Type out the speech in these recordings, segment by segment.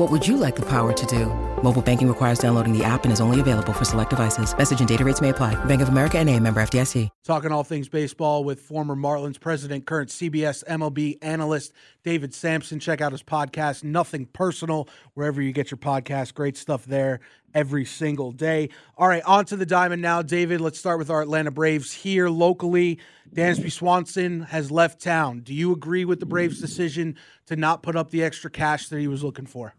What would you like the power to do? Mobile banking requires downloading the app and is only available for select devices. Message and data rates may apply. Bank of America and a member FDIC. Talking all things baseball with former Marlins president, current CBS MLB analyst David Samson. Check out his podcast, Nothing Personal, wherever you get your podcast. Great stuff there every single day. All right, on to the diamond now, David. Let's start with our Atlanta Braves here locally. Dansby Swanson has left town. Do you agree with the Braves' decision to not put up the extra cash that he was looking for?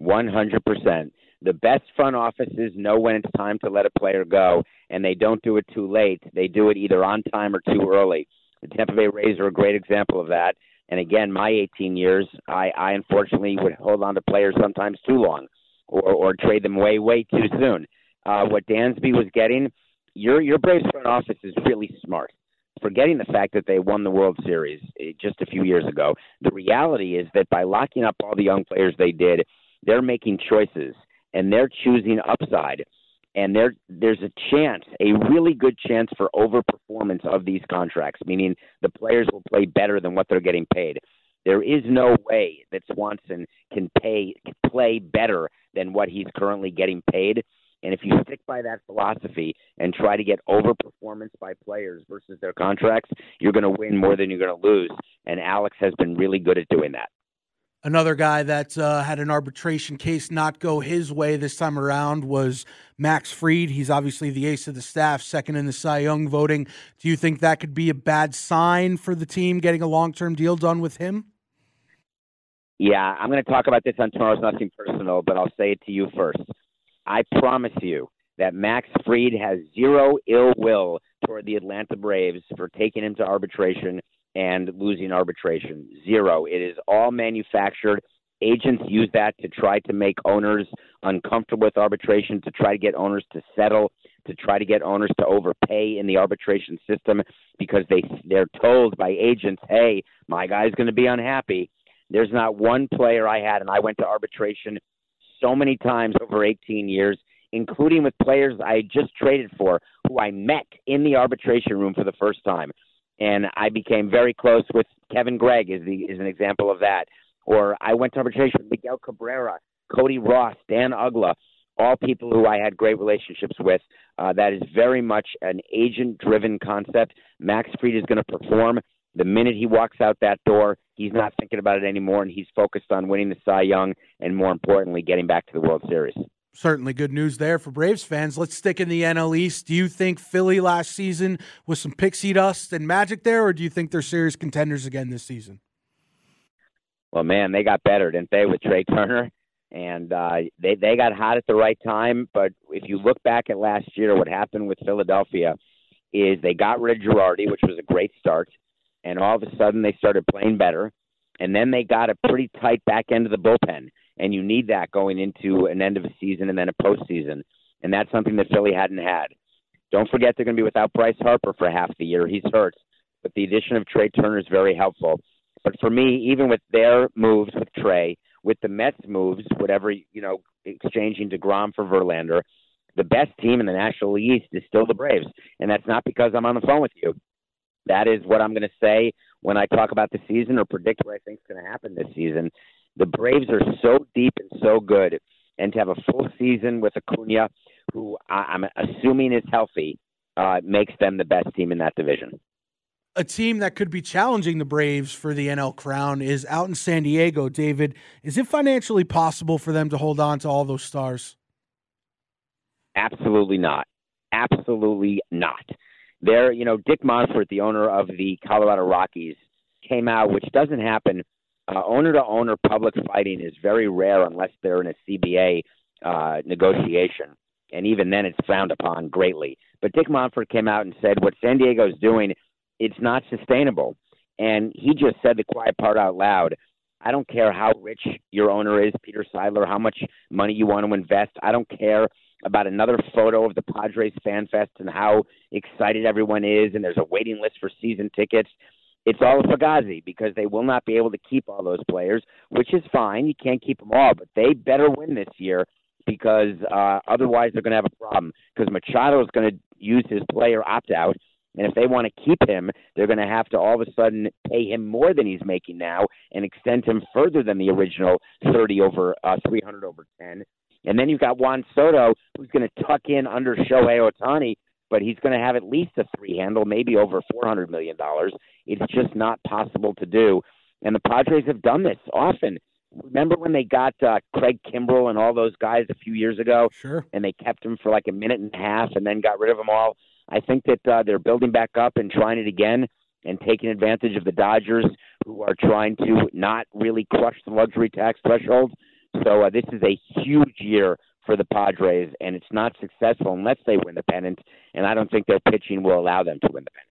100%. The best front offices know when it's time to let a player go, and they don't do it too late. They do it either on time or too early. The Tampa Bay Rays are a great example of that. And again, my 18 years, I, I unfortunately would hold on to players sometimes too long or, or trade them way, way too soon. Uh, what Dansby was getting, your, your Braves front office is really smart forgetting the fact that they won the World Series eh, just a few years ago. The reality is that by locking up all the young players they did, they're making choices and they're choosing upside. And there, there's a chance, a really good chance for overperformance of these contracts, meaning the players will play better than what they're getting paid. There is no way that Swanson can pay can play better than what he's currently getting paid. And if you stick by that philosophy and try to get overperformance by players versus their contracts, you're going to win more than you're going to lose. And Alex has been really good at doing that. Another guy that uh, had an arbitration case not go his way this time around was Max Fried. He's obviously the ace of the staff, second in the Cy Young voting. Do you think that could be a bad sign for the team getting a long term deal done with him? Yeah, I'm going to talk about this on tomorrow's Nothing Personal, but I'll say it to you first. I promise you that Max Fried has zero ill will toward the Atlanta Braves for taking him to arbitration and losing arbitration. Zero. It is all manufactured. Agents use that to try to make owners uncomfortable with arbitration, to try to get owners to settle, to try to get owners to overpay in the arbitration system because they they're told by agents, "Hey, my guy's going to be unhappy." There's not one player I had, and I went to arbitration so many times over 18 years, including with players I just traded for, who I met in the arbitration room for the first time and I became very close with Kevin Gregg is the is an example of that. Or I went to arbitration with Miguel Cabrera, Cody Ross, Dan Uggla, all people who I had great relationships with. Uh, that is very much an agent driven concept. Max Fried is going to perform. The minute he walks out that door, he's not thinking about it anymore, and he's focused on winning the Cy Young and, more importantly, getting back to the World Series certainly good news there for Braves fans. Let's stick in the NL East. Do you think Philly last season was some pixie dust and magic there, or do you think they're serious contenders again this season? Well, man, they got better, didn't they, with Trea Turner? And uh, they they got hot at the right time. But if you look back at last year, what happened with Philadelphia is they got rid of Girardi, which was a great start, and all of a sudden they started playing better, and then they got a pretty tight back end of the bullpen and you need that going into an end of a season and then a postseason, and that's something that Philly hadn't had. Don't forget they're going to be without Bryce Harper for half the year. He's hurt, but the addition of Trea Turner is very helpful. But for me, even with their moves with Trea, with the Mets moves, whatever you know, exchanging Degrom for Verlander, the best team in the National League East is still the Braves, and that's not because I'm on the phone with you. That is what I'm going to say when I talk about the season or predict what I think is going to happen this season. The Braves are so deep and so good, and to have a full season with Acuna, who I'm assuming is healthy, uh, makes them the best team in that division. A team that could be challenging the Braves for the NL crown is out in San Diego. David, is it financially possible for them to hold on to all those stars? Absolutely not. Absolutely not. There, you know, Dick Monfort, the owner of the Colorado Rockies, came out, which doesn't happen. Uh, owner to owner public fighting is very rare unless they're in a CBA uh, negotiation, and even then, it's frowned upon greatly. But Dick Monfort came out and said what San Diego is doing, it's not sustainable, and he just said the quiet part out loud. I don't care how rich your owner is, Peter Seidler, how much money you want to invest. I don't care about another photo of the Padres Fan Fest and how excited everyone is, and there's a waiting list for season tickets. It's all a Fugazi because they will not be able to keep all those players, which is fine. You can't keep them all, but they better win this year because uh, otherwise they're going to have a problem. Because Machado is going to use his player opt out, and if they want to keep him, they're going to have to all of a sudden pay him more than he's making now and extend him further than the original 30 over uh, 300 over 10. And then you've got Juan Soto, who's going to tuck in under Shohei Ohtani, but he's going to have at least a three handle, maybe over $400 million. It's just not possible to do. And the Padres have done this often. Remember when they got uh, Craig Kimbrel and all those guys a few years ago? Sure. And they kept him for like a minute and a half and then got rid of them all. I think that uh, they're building back up and trying it again and taking advantage of the Dodgers, who are trying to not really crush the luxury tax threshold. So uh, this is a huge year for the Padres, and it's not successful unless they win the pennant. And I don't think their pitching will allow them to win the pennant.